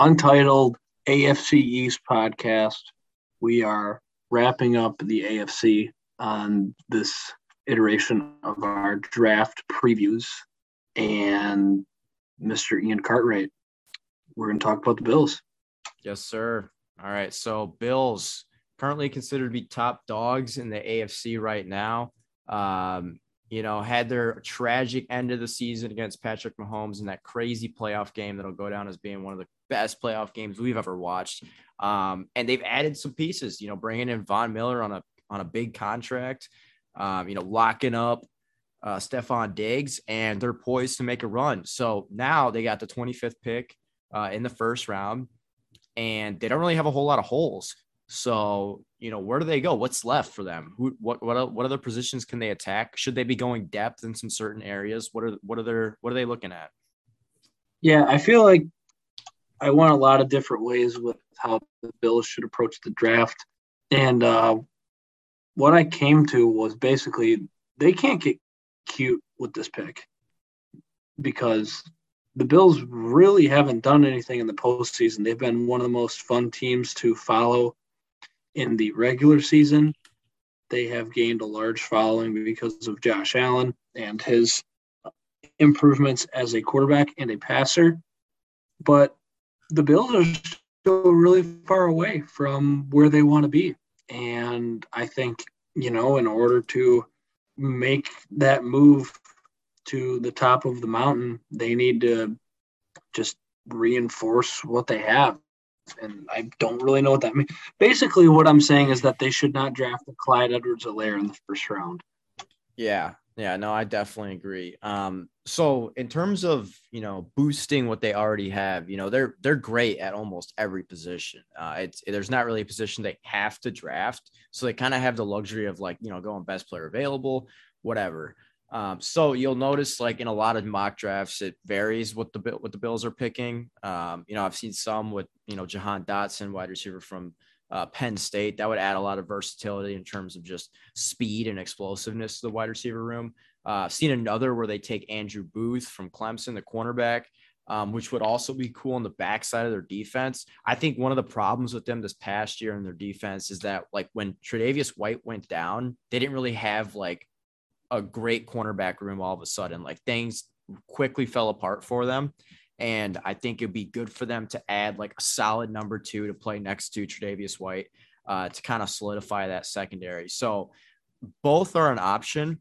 Untitled AFC East podcast. We are wrapping up the AFC on this iteration of our draft previews. And Mr. Ian Cartwright, we're going to talk about the Bills. Yes, sir. All right. So, Bills currently considered to be top dogs in the AFC right now. Um, you know, had their tragic end of the season against Patrick Mahomes in that crazy playoff game that'll go down as being one of the best playoff games we've ever watched. Um, and they've added some pieces, you know, bringing in Von Miller on a on a big contract, um, you know, locking up uh, Stefon Diggs, and they're poised to make a run. So now they got the 25th pick uh, in the first round, and they don't really have a whole lot of holes. So, you know, where do they go? What's left for them? Who, what, what, what other positions can they attack? Should they be going depth in some certain areas? What are, what are their, what are they looking at? Yeah, I feel like I went a lot of different ways with how the Bills should approach the draft. And uh, what I came to was basically they can't get cute with this pick because the Bills really haven't done anything in the postseason. They've been one of the most fun teams to follow in the regular season. They have gained a large following because of Josh Allen and his improvements as a quarterback and a passer. But the Bills are still really far away from where they want to be. And I think, you know, in order to make that move to the top of the mountain, they need to just reinforce what they have and I don't really know what that means. Basically, what I'm saying is that they should not draft the Clyde Edwards-Helaire in the first round. Yeah, yeah, no, I definitely agree. Um, so in terms of you know boosting what they already have, you know they're they're great at almost every position. Uh, it's there's not really a position they have to draft, so they kind of have the luxury of like you know going best player available, whatever. Um, so you'll notice like in a lot of mock drafts, it varies what the what the Bills are picking. Um, you know, I've seen some with you know Jahan Dotson, wide receiver from uh, Penn State. That would add a lot of versatility in terms of just speed and explosiveness to the wide receiver room. Uh, I've seen another where they take Andrew Booth from Clemson, the cornerback, um, which would also be cool on the backside of their defense. I think one of the problems with them this past year in their defense is that like when Tre'Davious White went down, they didn't really have like a great cornerback room all of a sudden. Like things quickly fell apart for them. And I think it'd be good for them to add like a solid number two to play next to Tre'Davious White uh, to kind of solidify that secondary. So both are an option.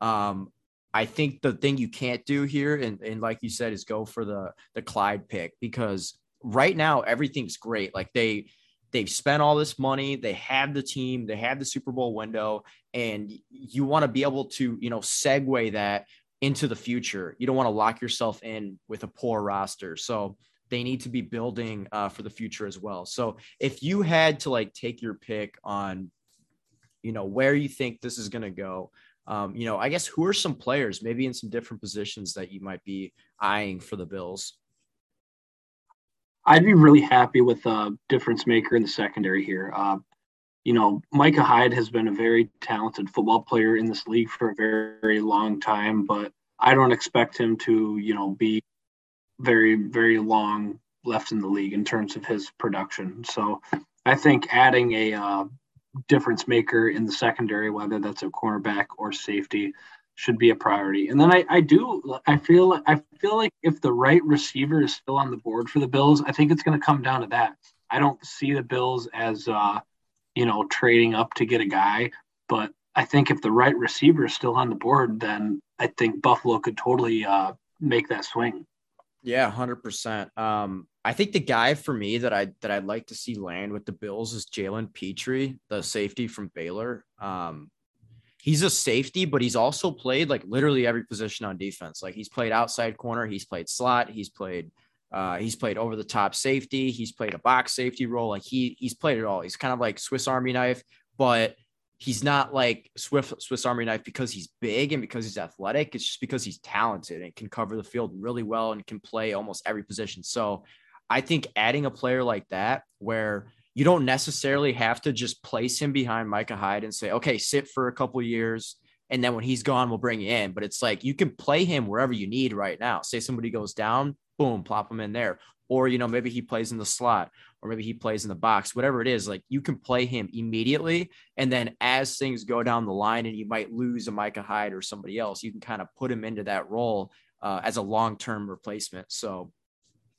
Um, I think the thing you can't do here, and, and like you said, is go for the the Clyde pick because right now everything's great. Like they they've spent all this money they have the team they have the super bowl window and you want to be able to you know segue that into the future. You don't want to lock yourself in with a poor roster. So they need to be building uh, for the future as well. So if you had to like take your pick on you know where you think this is going to go um, you know i guess who are some players maybe in some different positions that you might be eyeing for the bills I'd be really happy with a difference maker in the secondary here. Uh, you know, Micah Hyde has been a very talented football player in this league for a very, long time, but I don't expect him to, you know, be very, very long left in the league in terms of his production. So I think adding a uh, difference maker in the secondary, whether that's a cornerback or safety, should be a priority. And then I, I do I feel I feel like if the right receiver is still on the board for the Bills, I think it's going to come down to that. I don't see the Bills as uh, you know trading up to get a guy, but I think if the right receiver is still on the board, then I think Buffalo could totally uh, make that swing. Yeah, hundred um, percent. I think the guy for me that I that I'd like to see land with the Bills is Jalen Pitre, the safety from Baylor. Um, he's a safety, but he's also played like literally every position on defense. Like he's played outside corner, he's played slot, he's played uh, he's played over the top safety, he's played a box safety role. Like he he's played it all. He's kind of like Swiss Army knife, but he's not like Swift Swiss Army knife because he's big and because he's athletic. It's just because he's talented and can cover the field really well and can play almost every position. So I think adding a player like that where you don't necessarily have to just place him behind Micah Hyde and say, okay, sit for a couple years, And then when he's gone, we'll bring you in. But it's like you can play him wherever you need right now. Say somebody goes down, boom, plop him in there. Or, you know, maybe he plays in the slot or maybe he plays in the box, whatever it is. Like you can play him immediately. And then as things go down the line and you might lose a Micah Hyde or somebody else, you can kind of put him into that role uh, as a long term replacement. So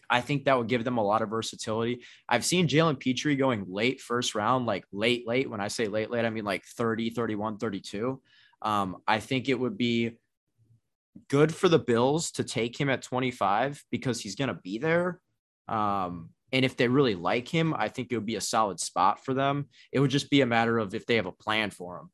I think that would give them a lot of versatility. I've seen Jalen Pitre going late first round, like late, late. When I say late, late, I mean like 30, 31, 32. Um, I think it would be good for the Bills to take him at 25 because he's going to be there. Um, and if they really like him, I think it would be a solid spot for them. It would just be a matter of if they have a plan for him.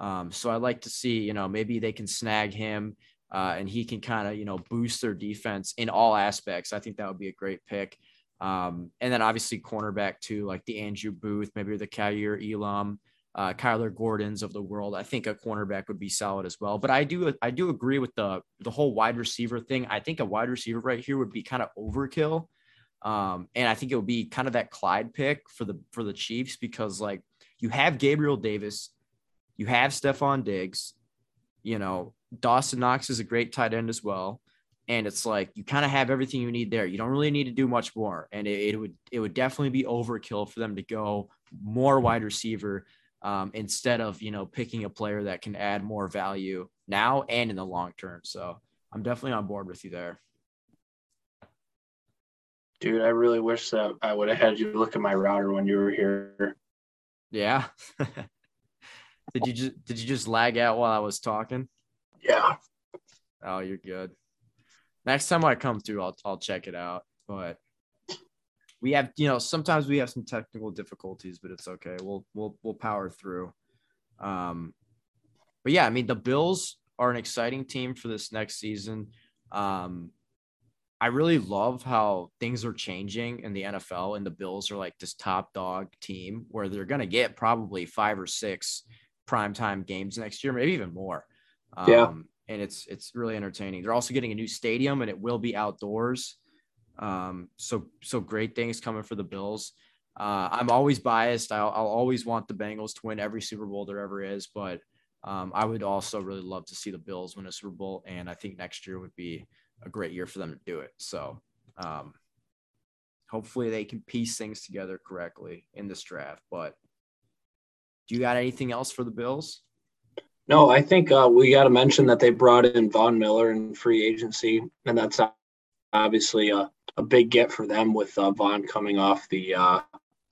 Um, so I'd like to see, you know, maybe they can snag him uh, and he can kind of you know boost their defense in all aspects. I think that would be a great pick. Um, and then obviously cornerback too, like the Andrew Booth, maybe the Kaiir Elam, uh, Kyler Gordon's of the world. I think a cornerback would be solid as well. But I do I do agree with the the whole wide receiver thing. I think a wide receiver right here would be kind of overkill. Um, and I think it would be kind of that Clyde pick for the for the Chiefs because like you have Gabriel Davis, you have Stefon Diggs, you know, Dawson Knox is a great tight end as well. And it's like you kind of have everything you need there. You don't really need to do much more. And it, it would it would definitely be overkill for them to go more wide receiver um, instead of you know picking a player that can add more value now and in the long term. So I'm definitely on board with you there. Dude, I really wish that I would have had you look at my router when you were here. Yeah. did you just did you just lag out while I was talking? Yeah. Oh, you're good. Next time I come through, I'll I'll check it out. But we have, you know, sometimes we have some technical difficulties, but it's okay. We'll we'll we'll power through. Um, but yeah, I mean, the Bills are an exciting team for this next season. Um, I really love how things are changing in the NFL, and the Bills are like this top dog team where they're going to get probably five or six primetime games next year, maybe even more. Um, yeah. And it's it's really entertaining. They're also getting a new stadium, and it will be outdoors. Um, so so great things coming for the Bills. Uh, I'm always biased. I'll, I'll, always want the Bengals to win every Super Bowl there ever is, but um, I would also really love to see the Bills win a Super Bowl, and I think next year would be a great year for them to do it. So um, hopefully they can piece things together correctly in this draft. But do you got anything else for the Bills? No, I think uh, we got to mention that they brought in Von Miller in free agency, and that's obviously a, a big get for them with uh, Von coming off the uh,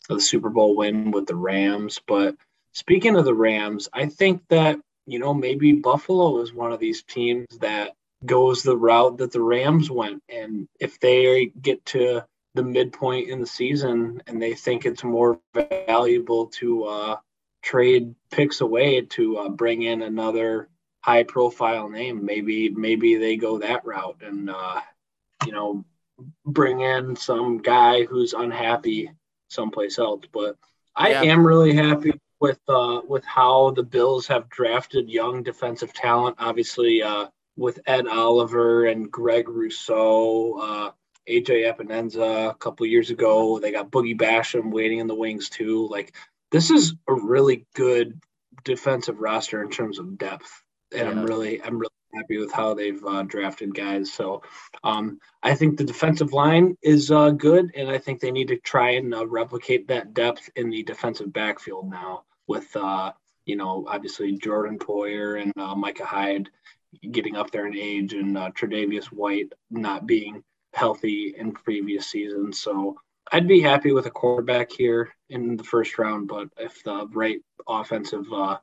the Super Bowl win with the Rams. But speaking of the Rams, I think that you know maybe Buffalo is one of these teams that goes the route that the Rams went, and if they get to the midpoint in the season and they think it's more valuable to uh, trade picks away to uh, bring in another high profile name. Maybe maybe they go that route and uh, you know bring in some guy who's unhappy someplace else. But I yeah. am really happy with uh, with how the Bills have drafted young defensive talent. Obviously, uh, with Ed Oliver and Greg Rousseau, uh, AJ Epenesa a couple years ago. They got Boogie Basham waiting in the wings too. Like this is a really good defensive roster in terms of depth, and yeah. I'm really I'm really happy with how they've uh, drafted guys. So um, I think the defensive line is uh, good, and I think they need to try and uh, replicate that depth in the defensive backfield now with uh, you know obviously Jordan Poyer and uh, Micah Hyde getting up there in age, and uh, Tre'Davious White not being healthy in previous seasons. So I'd be happy with a quarterback here in the first round, but if the right offensive uh,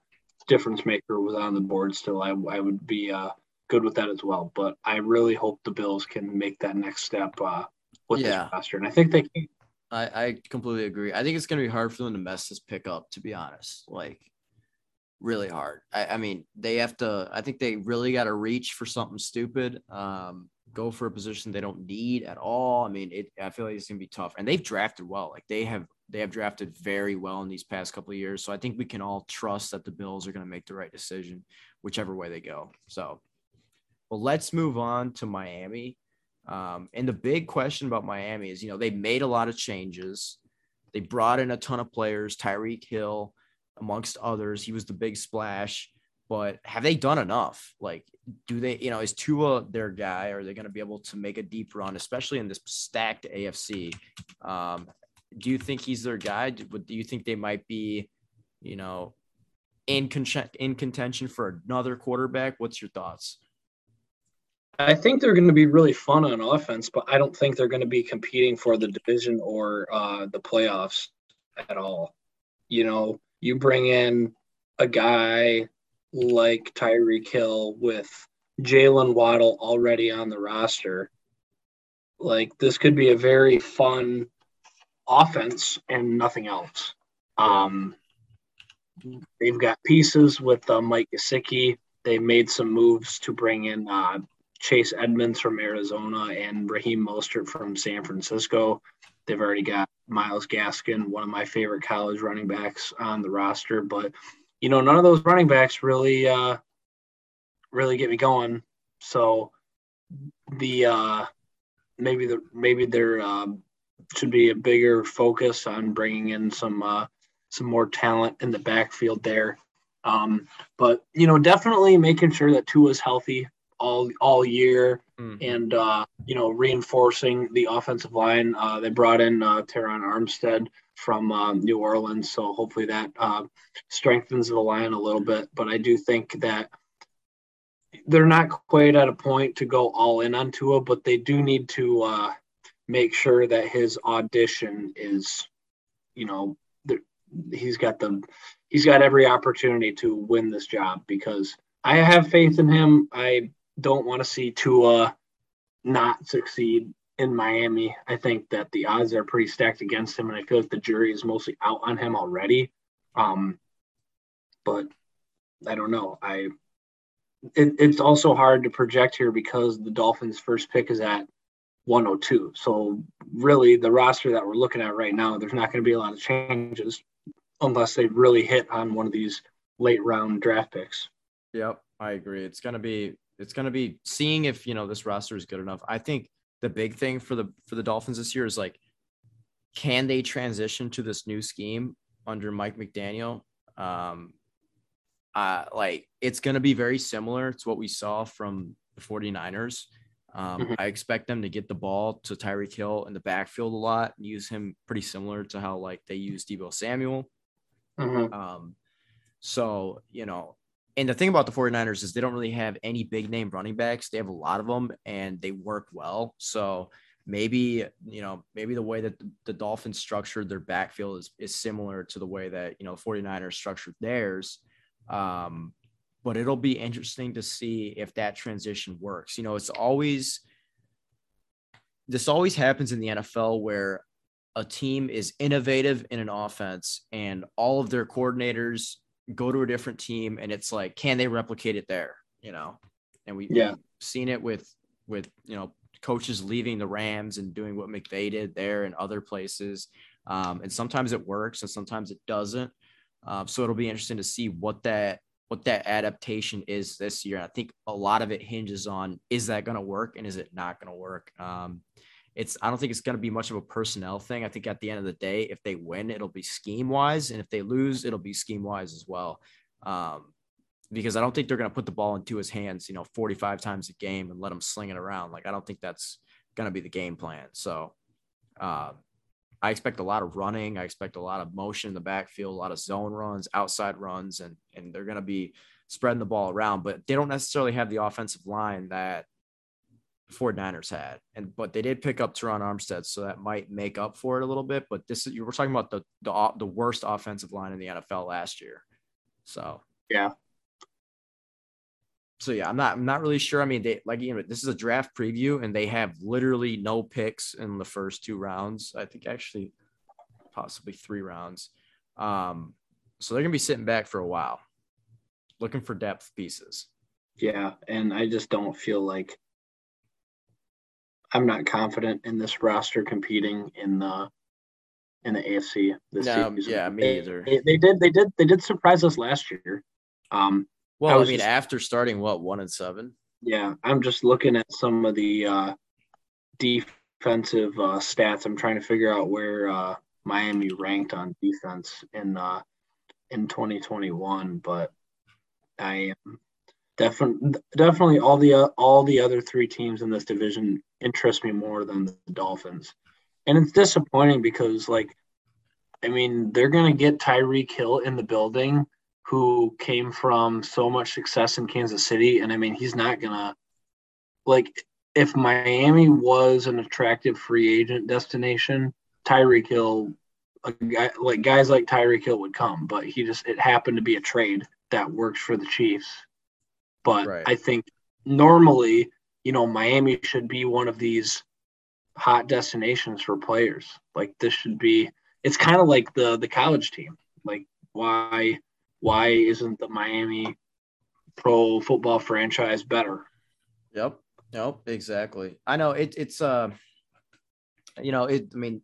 difference maker was on the board still, I, I would be uh, good with that as well. But I really hope the Bills can make that next step uh, with yeah. this roster, and I think they can. I, I completely agree. I think it's going to be hard for them to mess this pick up, to be honest. Like, really hard. I, I mean, they have to. I think they really got to reach for something stupid. Um, go for a position they don't need at all. I mean, it. I feel like it's gonna be tough, and they've drafted well. Like they have, they have drafted very well in these past couple of years. So I think we can all trust that the Bills are gonna make the right decision, whichever way they go. So, well, let's move on to Miami. Um, and the big question about Miami is, you know, they made a lot of changes. They brought in a ton of players, Tyreek Hill, amongst others. He was the big splash. But have they done enough? Like, do they, you know, is Tua their guy? Are they going to be able to make a deep run, especially in this stacked AFC? Um, do you think he's their guy? Do, do you think they might be, you know, in, con- in contention for another quarterback? What's your thoughts? I think they're going to be really fun on offense, but I don't think they're going to be competing for the division or uh, the playoffs at all. You know, you bring in a guy like Tyreek Hill with Jalen Waddle already on the roster. Like this could be a very fun offense and nothing else. Um, they've got pieces with uh, Mike Gesicki. They made some moves to bring in uh, Chase Edmonds from Arizona and Raheem Mostert from San Francisco. They've already got Myles Gaskin, one of my favorite college running backs, on the roster. But you know, none of those running backs really, uh, really get me going. So the uh, maybe the maybe there um, should be a bigger focus on bringing in some uh, some more talent in the backfield there. Um, but you know, definitely making sure that Tua's healthy all all year mm-hmm. and uh, you know reinforcing the offensive line. Uh, they brought in uh, Terron Armstead from uh, New Orleans, so hopefully that uh, strengthens the line a little bit. But I do think that they're not quite at a point to go all in on Tua, but they do need to uh, make sure that his audition is, you know, he's got the he's got every opportunity to win this job because I have faith in him. I don't want to see Tua not succeed in Miami. I think that the odds are pretty stacked against him, and I feel like the jury is mostly out on him already. Um, but I don't know. I it, it's also hard to project here because the Dolphins' first pick is at 102. So really, the roster that we're looking at right now, there's not going to be a lot of changes unless they really hit on one of these late round draft picks. Yep, I agree. It's gonna be it's going to be seeing if you know this roster is good enough. I think the big thing for the for the Dolphins this year is like, can they transition to this new scheme under Mike McDaniel? Um, uh, like it's going to be very similar to what we saw from the 49ers. Um, mm-hmm. I expect them to get the ball to Tyreek Hill in the backfield a lot, and use him pretty similar to how like they use Deebo Samuel. Mm-hmm. Um, so you know, and the thing about the 49ers is they don't really have any big name running backs. They have a lot of them and they work well. So maybe, you know, maybe the way that the, Dolphins structured their backfield is, is similar to the way that, you know, 49ers structured theirs. Um, but it'll be interesting to see if that transition works. You know, it's always, this always happens in the NFL where a team is innovative in an offense and all of their coordinators go to a different team and it's like can they replicate it there you know? And we yeah. seen it with with you know coaches leaving the rams and doing what mcvay did there and other places. Um, and sometimes it works and sometimes it doesn't. Um, so it'll be interesting to see what that what that adaptation is this year. And i think a lot of it hinges on is that going to work and is it not going to work? Um, it's I don't think it's going to be much of a personnel thing. I think at the end of the day, if they win, it'll be scheme wise, and if they lose, it'll be scheme wise as well. Um, because I don't think they're going to put the ball into his hands, you know, 45 times a game and let him sling it around. Like I don't think that's going to be the game plan. So uh, I expect a lot of running. I expect a lot of motion in the backfield, a lot of zone runs, outside runs, and and they're going to be spreading the ball around. But they don't necessarily have the offensive line that 49ers had. And but they did pick up Terron Armstead, so that might make up for it a little bit. But this is you were talking about the the the worst offensive line in the NFL last year. So yeah. So yeah, I'm not I'm not really sure. I mean, they like you know, this is a draft preview and they have literally no picks in the first two rounds. I think actually possibly three rounds. Um, so they're gonna be sitting back for a while, looking for depth pieces. Yeah, and I just don't feel like I'm not confident in this roster competing in the in the AFC this no, season. Yeah, me they, either. They, they, did they did they did surprise us last year. Um well, I, I mean, just, after starting what one and seven. Yeah, I'm just looking at some of the uh defensive uh stats. I'm trying to figure out where uh Miami ranked on defense in uh in 2021, but I am definitely definitely all the uh, all the other three teams in this division interest me more than the Dolphins, and it's disappointing because like, I mean, they're gonna get Tyreek Hill in the building, who came from so much success in Kansas City, and I mean, he's not gonna like if Miami was an attractive free agent destination, Tyreek Hill, a guy like guys like Tyreek Hill would come, but he just it happened to be a trade that works for the Chiefs. But right. I think normally, you know, Miami should be one of these hot destinations for players. Like this should be it's kind of like the the college team. Like why why isn't the Miami pro football franchise better? Yep. Yep, exactly. I know it, it's uh you know, it I mean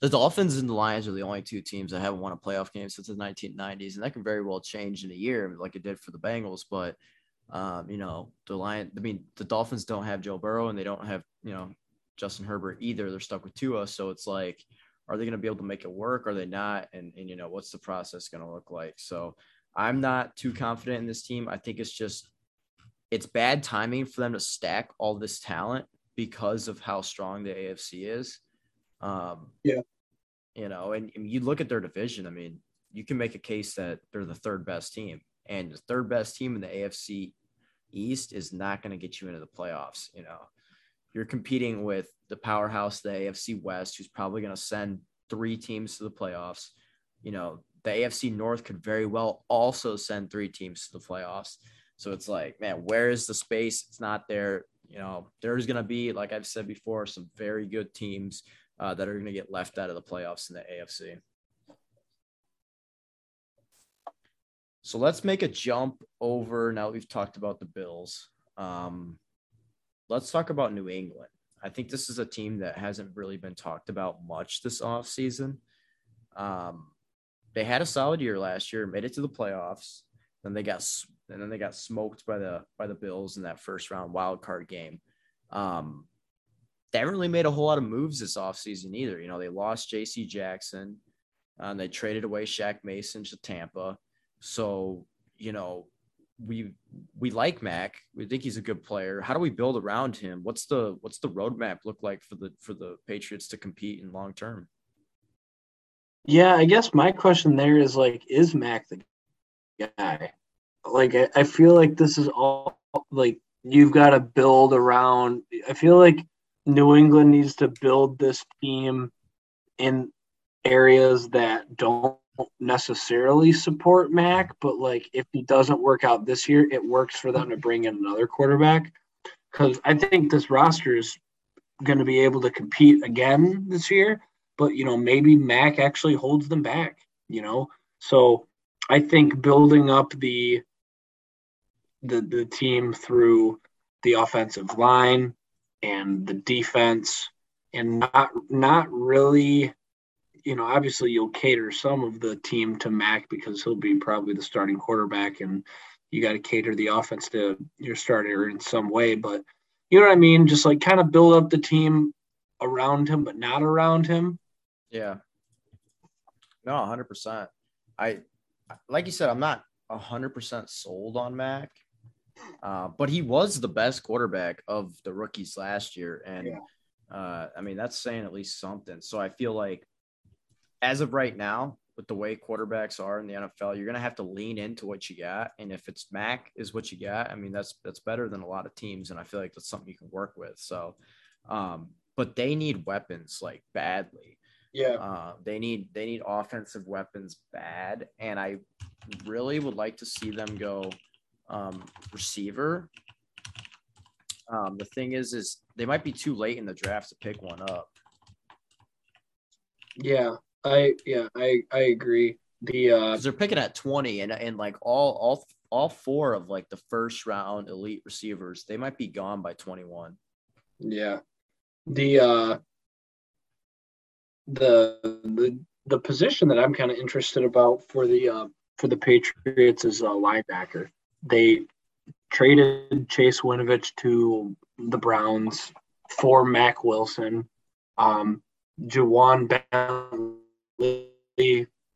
the Dolphins and the Lions are the only two teams that haven't won a playoff game since the 1990s, and that can very well change in a year, like it did for the Bengals. But um, you know, the Lion, I mean, the Dolphins don't have Joe Burrow, and they don't have you know Justin Herbert either. They're stuck with Tua, so it's like, are they going to be able to make it work? Are they not? And and you know, what's the process going to look like? So I'm not too confident in this team. I think it's just it's bad timing for them to stack all this talent because of how strong the AFC is. Um, yeah. You know, and, and you look at their division, I mean, you can make a case that they're the third best team. And the third best team in the AFC East is not going to get you into the playoffs. You know, you're competing with the powerhouse, the AFC West, who's probably going to send three teams to the playoffs. You know, the AFC North could very well also send three teams to the playoffs. So it's like, man, where is the space? It's not there. You know, there's going to be, like I've said before, some very good teams uh, that are going to get left out of the playoffs in the AFC. So let's make a jump over. Now we've talked about the Bills. Um, let's talk about New England. I think this is a team that hasn't really been talked about much this offseason. Um, they had a solid year last year, made it to the playoffs. Then they got and then they got smoked by the by the Bills in that first round wild card game. Um, they haven't really made a whole lot of moves this offseason either. You know, they lost JC Jackson uh, and they traded away Shaq Mason to Tampa. So, you know, we we like Mac. We think he's a good player. How do we build around him? What's the what's the roadmap look like for the for the Patriots to compete in long term? Yeah, I guess my question there is like, is Mac the guy? Like, I, I feel like this is all like you've got to build around. I feel like New England needs to build this team in areas that don't necessarily support Mac, but like if he doesn't work out this year, it works for them to bring in another quarterback. Because I think this roster is going to be able to compete again this year, but you know maybe Mac actually holds them back. You know, so I think building up the the the team through the offensive line and the defense and not not really you know obviously you'll cater some of the team to Mac because he'll be probably the starting quarterback and you got to cater the offense to your starter in some way but you know what I mean just like kind of build up the team around him but not around him yeah no 100% I like you said I'm not 100% sold on Mac uh, but he was the best quarterback of the rookies last year. And yeah. uh, I mean, that's saying at least something. So I feel like as of right now, with the way quarterbacks are in the NFL, you're gonna have to lean into what you got. And if it's Mac is what you got, I mean that's that's better than a lot of teams, and I feel like that's something you can work with. So, um, but they need weapons like badly. Yeah, uh, they need they need offensive weapons bad, and I really would like to see them go um, receiver. Um, the thing is, is they might be too late in the draft to pick one up. Yeah, I yeah I I agree. The uh, they're picking at twenty, and and like all all all four of like the first round elite receivers, they might be gone by twenty one. Yeah, the uh, the the the position that I'm kind of interested about for the uh, for the Patriots is a linebacker they traded Chase Winovich to the Browns for Mack Wilson. Um, Ja'Whaun Bentley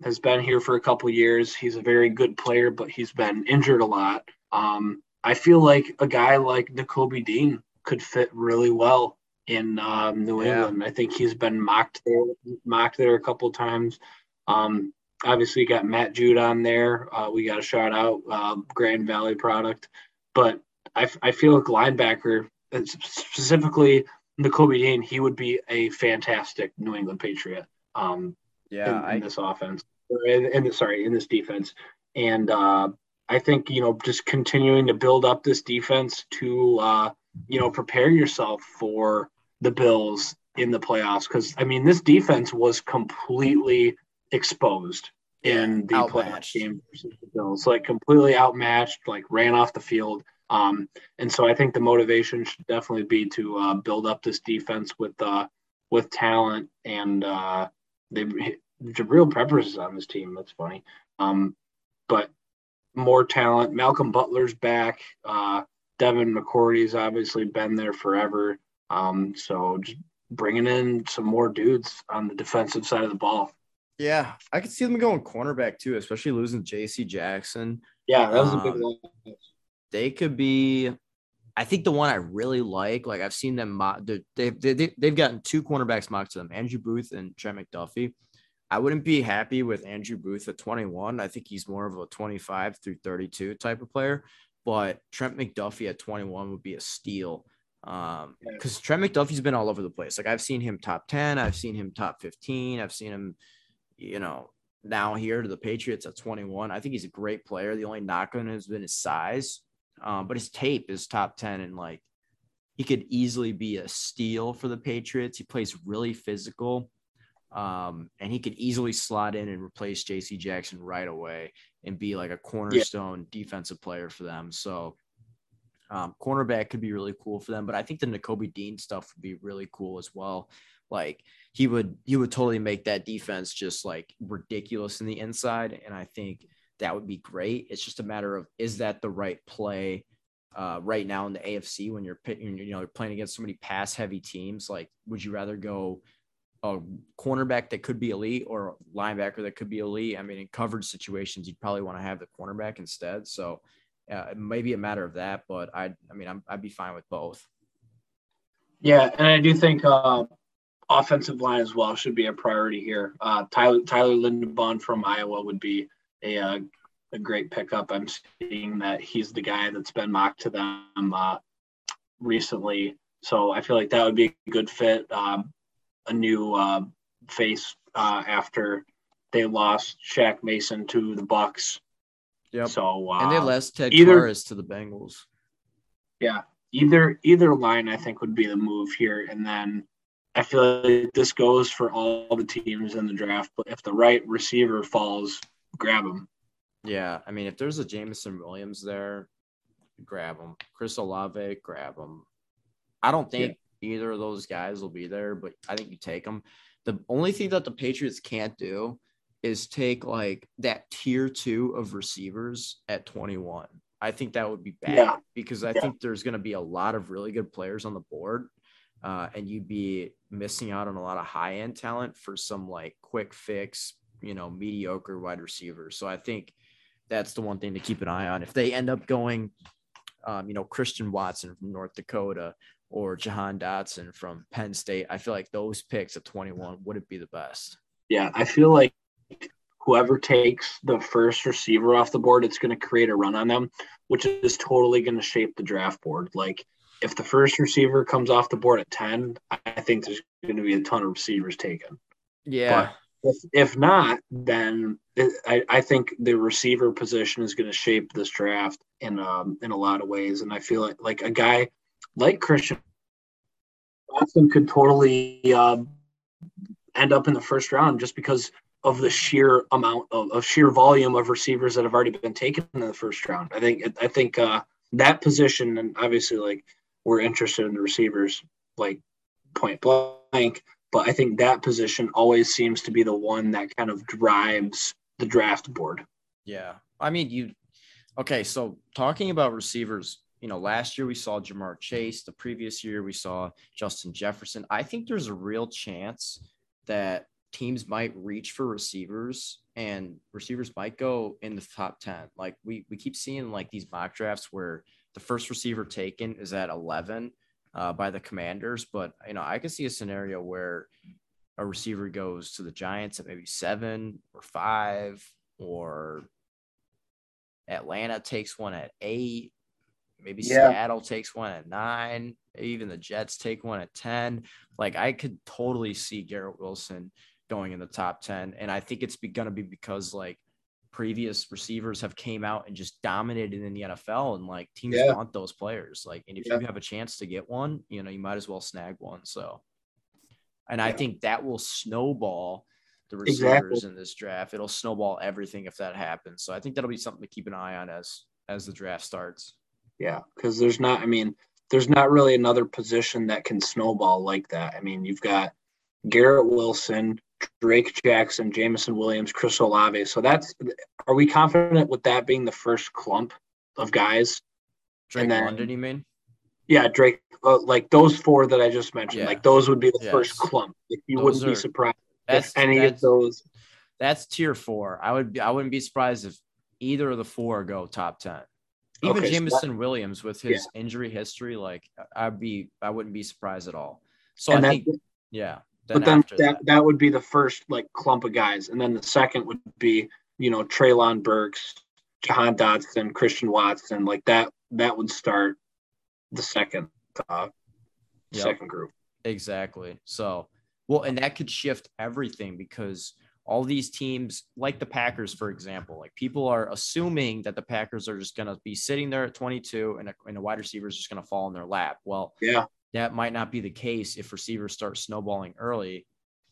has been here for a couple years. He's a very good player, but he's been injured a lot. Um, I feel like a guy like Nakobe Dean could fit really well in um, New yeah. England. I think he's been mocked there, mocked there a couple times. Um, obviously, got Matt Judon there. Uh, we got a shout out uh, Grand Valley product, but I, I feel like linebacker, specifically Nakobe Dean, he would be a fantastic New England Patriot. Um, yeah, in, in I, this offense, in, in sorry, in this defense, and uh, I think you know just continuing to build up this defense to uh, you know prepare yourself for the Bills in the playoffs because I mean this defense was completely exposed in the outmatched. playoff game versus the Bills, like completely outmatched, like ran off the field. Um, and so I think the motivation should definitely be to uh, build up this defense with uh, with talent and uh, they Jabril Peppers is on this team. That's funny. Um, but more talent. Malcolm Butler's back. Uh, Devin McCourty's obviously been there forever. Um, so just bringing in some more dudes on the defensive side of the ball. Yeah, I could see them going cornerback too, especially losing J.C. Jackson. Yeah, that was um, a big um, one. They could be. I think the one I really like, like I've seen them, they've they, they've gotten two cornerbacks mocked to them, Andrew Booth and Trent McDuffie. I wouldn't be happy with Andrew Booth at 21. I think he's more of a 25 through 32 type of player, but Trent McDuffie at 21 would be a steal. Um, because Trent McDuffie's been all over the place. Like I've seen him top 10, I've seen him top 15, I've seen him, you know, now here to the Patriots at 21. I think he's a great player. The only knock on him has been his size. Um, but his tape is top 10 and like he could easily be a steal for the Patriots. He plays really physical. Um, and he could easily slot in and replace JC Jackson right away and be like a cornerstone yeah. defensive player for them. So um, cornerback could be really cool for them, but I think the Nakobe Dean stuff would be really cool as well. Like he would he would totally make that defense just like ridiculous in the inside, and I think that would be great. It's just a matter of is that the right play uh, right now in the AFC when you're pitting, you know, you're playing against so many pass heavy teams. Like, would you rather go a cornerback that could be elite or a linebacker that could be elite? I mean, in coverage situations, you'd probably want to have the cornerback instead. So uh, it may be a matter of that, but I, I mean, i would be fine with both. Yeah, and I do think uh, offensive line as well should be a priority here. Uh, Tyler Tyler Linderbaum from Iowa would be a uh, a great pickup. I'm seeing that he's the guy that's been mocked to them uh, recently, so I feel like that would be a good fit. Um, a new uh, face uh, after they lost Shaq Mason to the Bucs. Yep. So uh, and they lost Ted either, Karras to the Bengals. Yeah, either either line I think would be the move here, and then I feel like this goes for all the teams in the draft. But if the right receiver falls, grab him. Yeah, I mean, if there's a Jameson Williams there, grab him. Chris Olave, grab him. I don't think yeah. either of those guys will be there, but I think you take them. The only thing that the Patriots can't do is take like that tier two of receivers at 21. I think that would be bad yeah. because I yeah. think there's going to be a lot of really good players on the board. Uh, and you'd be missing out on a lot of high end talent for some like quick fix, you know, mediocre wide receivers. So I think that's the one thing to keep an eye on. If they end up going, um, you know, Christian Watson from North Dakota or Jahan Dotson from Penn State, I feel like those picks at 21 wouldn't be the best. Yeah, I feel like whoever takes the first receiver off the board, it's going to create a run on them, which is totally going to shape the draft board. Like if the first receiver comes off the board at 10, I think there's going to be a ton of receivers taken. Yeah. But if, if not, then I, I think the receiver position is going to shape this draft in um, in a lot of ways. And I feel like like a guy like Christian Watson could totally uh, end up in the first round just because of the sheer amount of, of, sheer volume of receivers that have already been taken in the first round. I think I think uh, that position, and obviously, like we're interested in the receivers, like point blank. But I think that position always seems to be the one that kind of drives the draft board. Yeah, I mean, you okay? So talking about receivers, you know, last year we saw Ja'Marr Chase. The previous year we saw Justin Jefferson. I think there's a real chance that teams might reach for receivers and receivers might go in the top 10. Like we we keep seeing like these mock drafts where the first receiver taken is at 11 uh, by the Commanders, but you know I could see a scenario where a receiver goes to the Giants at maybe seven or five, or Atlanta takes one at eight, maybe yeah. Seattle takes one at nine, even the Jets take one at 10. Like I could totally see Garrett Wilson going in the top 10. And I think it's going to be because like previous receivers have came out and just dominated in the NFL and like teams yeah. want those players. Like, and if yeah. you have a chance to get one, you know, you might as well snag one. So, and yeah. I think that will snowball the receivers exactly. in this draft. It'll snowball everything if that happens. So I think that'll be something to keep an eye on as as the draft starts. Yeah, because there's not. I mean, there's not really another position that can snowball like that. I mean, you've got Garrett Wilson, Drake Jackson, Jameson Williams, Chris Olave. So that's are we confident with that being the first clump of guys? Drake then, London, you mean? Yeah, Drake. Uh, like those four that I just mentioned, yeah. like those would be the yes. first clump. Like you those wouldn't are, be surprised if any of those. That's tier four. I would. Be, I wouldn't be surprised if either of the four go top ten. Even okay, Jameson so Williams with his yeah. injury history, like I'd be, I wouldn't be surprised at all. So and I think, yeah. Then but then that, that, that would be the first like clump of guys, and then the second would be you know Treylon Burks, Jahan Dotson, Christian Watson, like that. That would start the second uh, yep. second group. Exactly. So well, and that could shift everything because all these teams, like the Packers, for example, like people are assuming that the Packers are just going to be sitting there at 22 and a, and a wide receiver is just going to fall in their lap. Well, yeah, that might not be the case if receivers start snowballing early.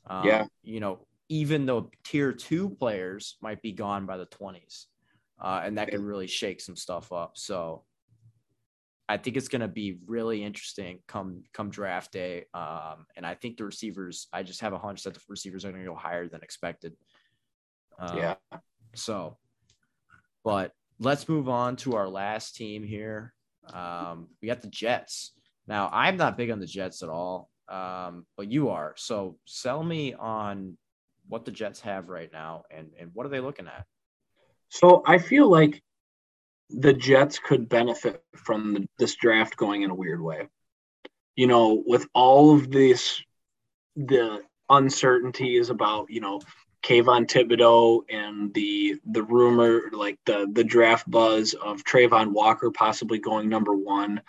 Um, yeah. You know, even though tier two players might be gone by the 20s, uh, and that could really shake some stuff up. So I think it's going to be really interesting come come draft day. Um, and I think the receivers, I just have a hunch that the receivers are going to go higher than expected. Um, yeah. So, but let's move on to our last team here. Um, we got the Jets. Now, I'm not big on the Jets at all, um, but you are. So, sell me on what the Jets have right now and and what are they looking at? So, I feel like the Jets could benefit from the, this draft going in a weird way. You know, with all of this, the uncertainties about you know Kayvon Thibodeaux and the the rumor, like the the draft buzz of Travon Walker possibly going number one.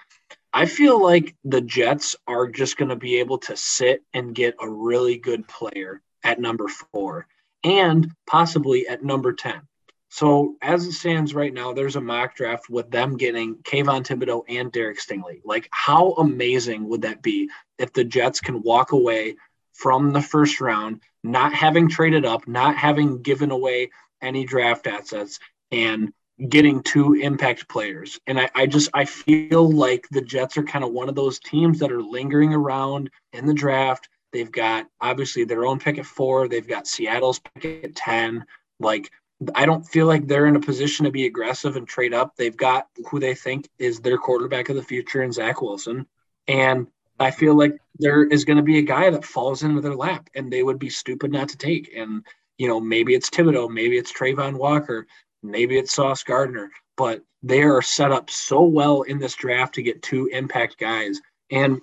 I feel like the Jets are just going to be able to sit and get a really good player at number four and possibly at number 10. So as it stands right now, there's a mock draft with them getting Kayvon Thibodeaux and Derek Stingley. Like, how amazing would that be if the Jets can walk away from the first round, not having traded up, not having given away any draft assets, and getting two impact players. And I, I just I feel like the Jets are kind of one of those teams that are lingering around in the draft. They've got obviously their own pick at four. They've got Seattle's pick at ten. Like I don't feel like they're in a position to be aggressive and trade up. They've got who they think is their quarterback of the future in Zach Wilson. And I feel like there is going to be a guy that falls into their lap and they would be stupid not to take. And, you know, maybe it's Thibodeaux, maybe it's Travon Walker, maybe it's Sauce Gardner, but they are set up so well in this draft to get two impact guys. And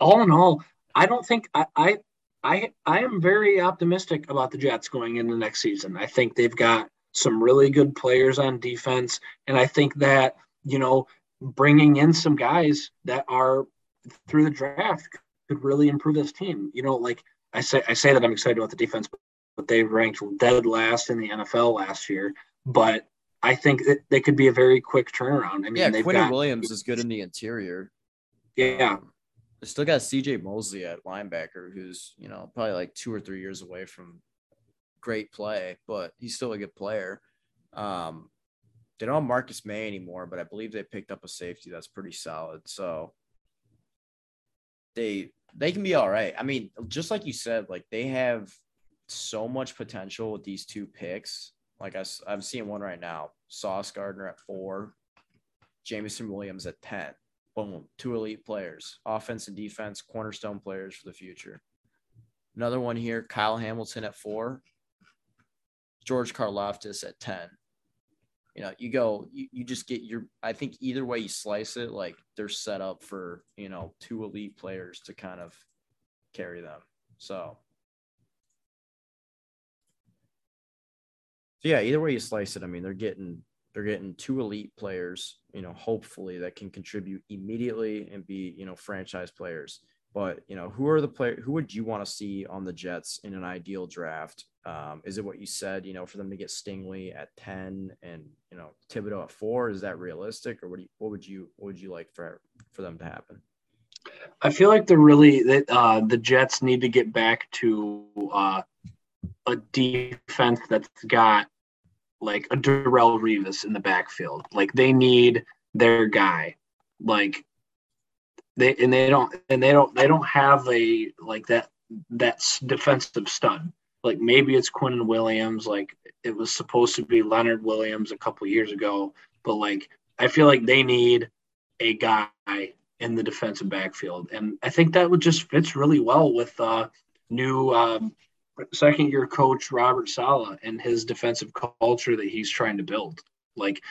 all in all, I don't think I, I I I am very optimistic about the Jets going into next season. I think they've got some really good players on defense, and I think that you know bringing in some guys that are through the draft could really improve this team. You know, like I say, I say that I'm excited about the defense, but they ranked dead last in the NFL last year. But I think that they could be a very quick turnaround. I mean, yeah, Quinnen got, Williams is good in the interior. Yeah, um, they still got CJ Mosley at linebacker, who's, you know, probably like two or three years away from great play, but he's still a good player. Um, they don't have Marcus Maye anymore, but I believe they picked up a safety that's pretty solid. So they they can be all right. I mean, just like you said, like they have so much potential with these two picks. Like I, I'm seeing one right now: Sauce Gardner at four, Jameson Williams at ten. Boom, two elite players, offense and defense, cornerstone players for the future. Another one here, Kyle Hamilton at four, George Karlaftis at 10. You know, you go, you, you just get your, I think either way you slice it, like they're set up for, you know, two elite players to kind of carry them. So, so yeah, either way you slice it, I mean, they're getting, they're getting two elite players, you know, hopefully that can contribute immediately and be, you know, franchise players. But you know, who are the player? Who would you want to see on the Jets in an ideal draft? Um, is it what you said? You know, for them to get Stingley at ten and you know Thibodeaux at four? Is that realistic, or what? Do you, what would you what would you like for for them to happen? I feel like the really that uh, the Jets need to get back to uh, a defense that's got like a Darrelle Revis in the backfield. Like they need their guy. Like they and they don't and they don't they don't have a like that that defensive stud. Like maybe it's Quinnen Williams. Like it was supposed to be Leonard Williams a couple years ago, but like I feel like they need a guy in the defensive backfield, and I think that would just fits really well with uh, new um, second year coach Robert Saleh and his defensive culture that he's trying to build. Like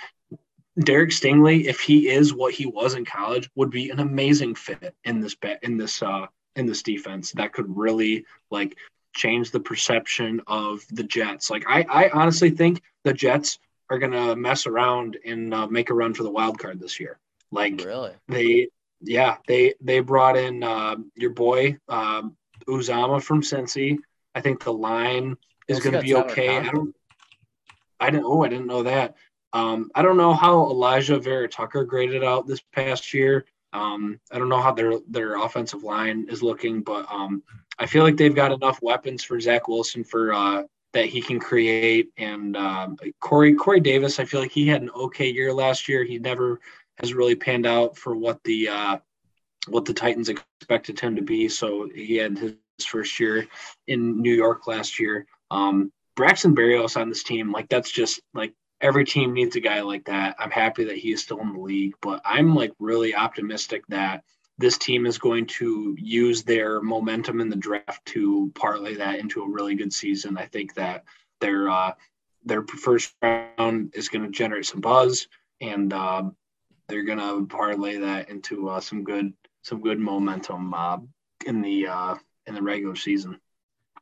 Derek Stingley, if he is what he was in college, would be an amazing fit in this bet in this uh in this defense. That could really like change the perception of the Jets. Like I, I honestly think the Jets are gonna mess around and uh, make a run for the wild card this year. Like really, they yeah they they brought in uh, your boy um, Uzomah from Cincy. I think the line is going to be okay. I don't. I didn't. Oh, I didn't know that. Um, I don't know how Alijah Vera-Tucker graded out this past year. Um, I don't know how their their offensive line is looking, but um, I feel like they've got enough weapons for Zach Wilson for uh, that he can create. And uh, Corey Corey Davis, I feel like he had an okay year last year. He never has really panned out for what the uh, what the Titans expected him to be. So he had his first year in New York last year. Um, Braxton Berrios on this team, like that's just like every team needs a guy like that. I'm happy that he is still in the league, but I'm like really optimistic that this team is going to use their momentum in the draft to parlay that into a really good season. I think that their uh, their first round is going to generate some buzz, and uh, they're going to parlay that into uh, some good some good momentum uh, in the uh, in the regular season.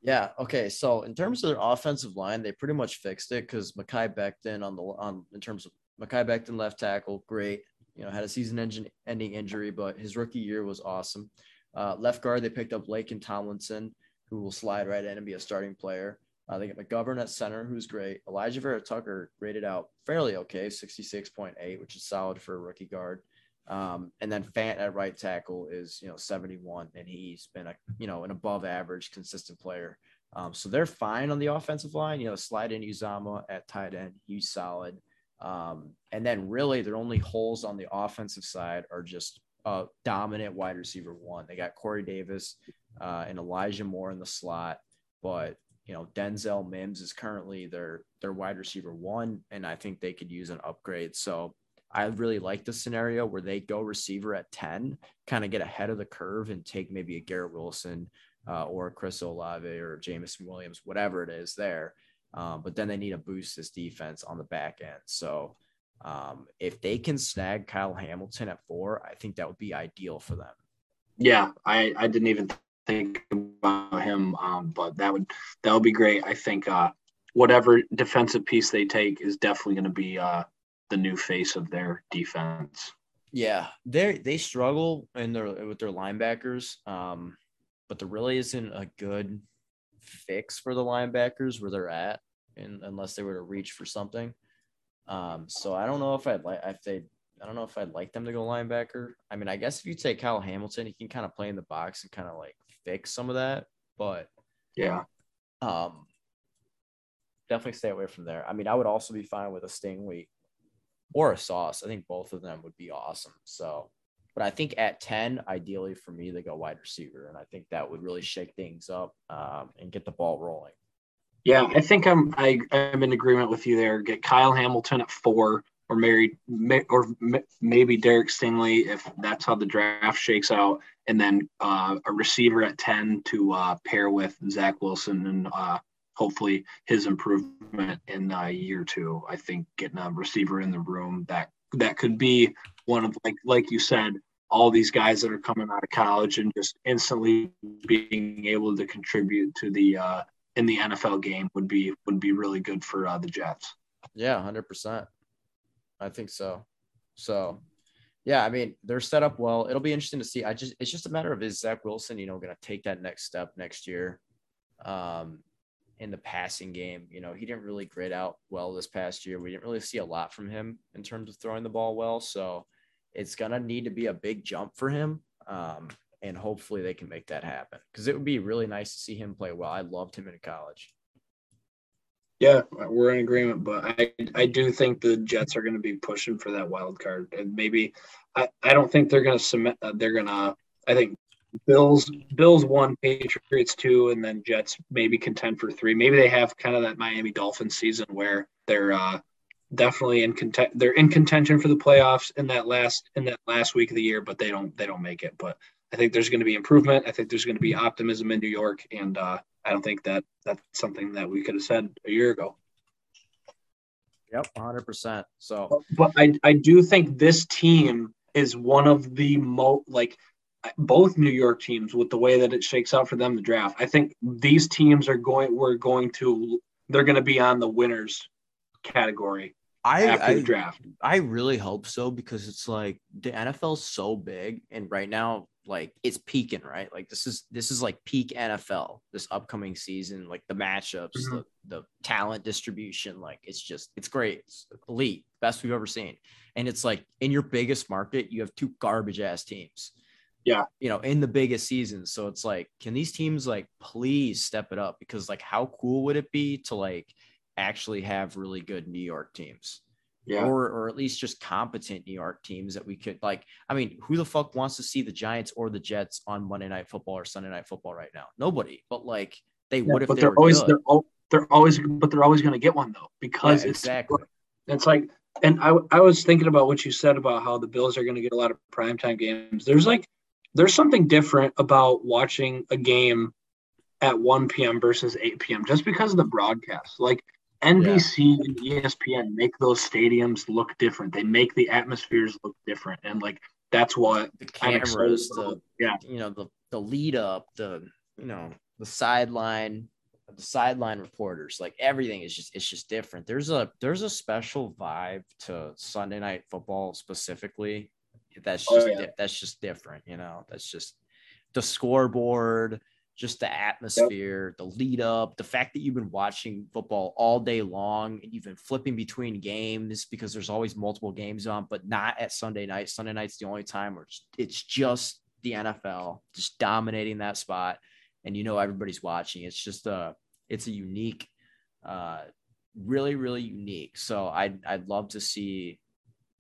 Yeah. Okay. So in terms of their offensive line, they pretty much fixed it because Mekhi Becton on the on in terms of Mekhi Becton left tackle, great. You know, had a season-ending injury, but his rookie year was awesome. Uh, left guard, they picked up Laken Tomlinson, who will slide right in and be a starting player. Uh, they get McGovern at center, who's great. Alijah Vera-Tucker rated out fairly okay, 66.8, which is solid for a rookie guard. Um, and then Fant at right tackle is, you know, 71, and he's been a, you know, an above average consistent player. Um, so they're fine on the offensive line. You know, slide in Uzomah at tight end, he's solid. Um, and then really their only holes on the offensive side are just a dominant wide receiver one. They got Corey Davis uh, and Elijah Moore in the slot, but you know Denzel Mims is currently their their wide receiver one, and I think they could use an upgrade. So I really like the scenario where they go receiver at 10, kind of get ahead of the curve and take maybe a Garrett Wilson uh, or a Chris Olave or Jameson Williams, whatever it is there. Um, but then they need to boost this defense on the back end. So um, if they can snag Kyle Hamilton at four, I think that would be ideal for them. Yeah, I, I didn't even think about him, um, but that would that would be great. I think uh, whatever defensive piece they take is definitely going to be uh, the new face of their defense. Yeah, they they struggle in their with their linebackers, um, but there really isn't a good fix for the linebackers where they're at, and unless they were to reach for something. Um, so I don't know if I'd like if they I don't know if I'd like them to go linebacker. I mean, I guess if you take Kyle Hamilton, he can kind of play in the box and kind of like fix some of that. But yeah, um, definitely stay away from there. I mean, I would also be fine with a Stingley or a sauce. I think both of them would be awesome. So, but I think at 10, ideally for me, they go wide receiver. And I think that would really shake things up um, and get the ball rolling. Yeah, I think I'm I, I'm in agreement with you there. Get Kyle Hamilton at four, or maybe or maybe Derek Stingley if that's how the draft shakes out, and then uh, a receiver at ten to uh, pair with Zach Wilson and uh, hopefully his improvement in uh, year or two. I think getting a receiver in the room that that could be one of like like you said, all these guys that are coming out of college and just instantly being able to contribute to the uh, in the NFL game would be would be really good for uh, the Jets. Yeah, hundred percent. I think so. So, yeah, I mean they're set up well. It'll be interesting to see. I just it's just a matter of is Zach Wilson, you know, going to take that next step next year, um, in the passing game. You know, he didn't really grit out well this past year. We didn't really see a lot from him in terms of throwing the ball well. So, it's gonna need to be a big jump for him. Um, and hopefully they can make that happen because it would be really nice to see him play well. I loved him in college. Yeah, we're in agreement, but I I do think the Jets are going to be pushing for that wild card, and maybe I, I don't think they're going to submit. Uh, they're going to. I think Bills Bills one, Patriots two, and then Jets maybe contend for three. Maybe they have kind of that Miami Dolphins season where they're uh, definitely in content. They're in contention for the playoffs in that last in that last week of the year, but they don't they don't make it. But I think there's going to be improvement. I think there's going to be optimism in New York, and uh, I don't think that that's something that we could have said a year ago. Yep, 100%. So, but I, I do think this team is one of the most like both New York teams with the way that it shakes out for them to draft. I think these teams are going we're going to they're going to be on the winners category I, after I, the draft. I really hope so because it's like the NFL's so big and right now like it's peaking, right? Like this is this is like peak NFL this upcoming season, like the matchups, mm-hmm. the the talent distribution, like it's just it's great. It's elite, best we've ever seen. And it's like in your biggest market, you have two garbage ass teams. Yeah. You know, in the biggest seasons. So it's like, can these teams like please step it up? Because like how cool would it be to like actually have really good New York teams? yeah. or or at least just competent New York teams that we could like. I mean, who the fuck wants to see the Giants or the Jets on Monday Night Football or Sunday Night Football right now? Nobody. But like they yeah, would if but they they're always good. they're they're always but they're always going to get one though because yeah, exactly. It's, it's like and I I was thinking about what you said about how the Bills are going to get a lot of primetime games. There's like there's something different about watching a game at 1 p.m. versus 8 p.m. just because of the broadcast. Like NBC yeah. and ESPN make those stadiums look different. They make the atmospheres look different, and like that's what the cameras, the yeah, you know, the the lead up, the you know, the sideline, the sideline reporters, like everything is just it's just different. There's a there's a special vibe to Sunday night football specifically. That's oh, just oh, yeah. that's just different, you know. That's just the scoreboard just the atmosphere, yep. the lead up, the fact that you've been watching football all day long and you've been flipping between games because there's always multiple games on, but not at Sunday night. Sunday night's the only time where it's, just the NFL just dominating that spot, and you know everybody's watching. It's just a it's a unique, uh, really really unique. So I'd I'd love to see,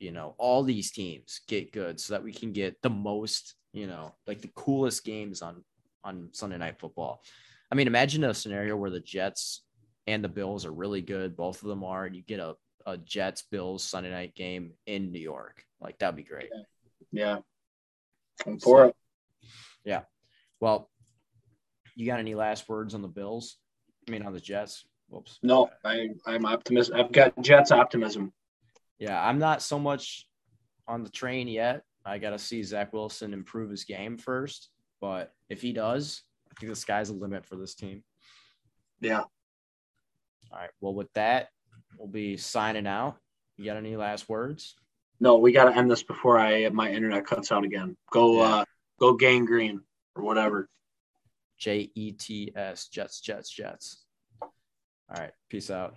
you know, all these teams get good so that we can get the most, you know, like the coolest games on on Sunday Night Football. I mean, imagine a scenario where the Jets and the Bills are really good. Both of them are, and you get a, a Jets Bills Sunday night game in New York. Like that'd be great. Yeah. I'm for so, it. Yeah. Well, you got any last words on the Bills? I mean, on the Jets? Whoops. No, I, I'm optimistic. I've got Jets optimism. Yeah, I'm not so much on the train yet. I got to see Zach Wilson improve his game first. But if he does, I think the sky's the limit for this team. Yeah. All right. Well, with that, we'll be signing out. You got any last words? No, we got to end this before I my internet cuts out again. Go, yeah. uh, go gang green or whatever. J E T S Jets Jets Jets. All right. Peace out.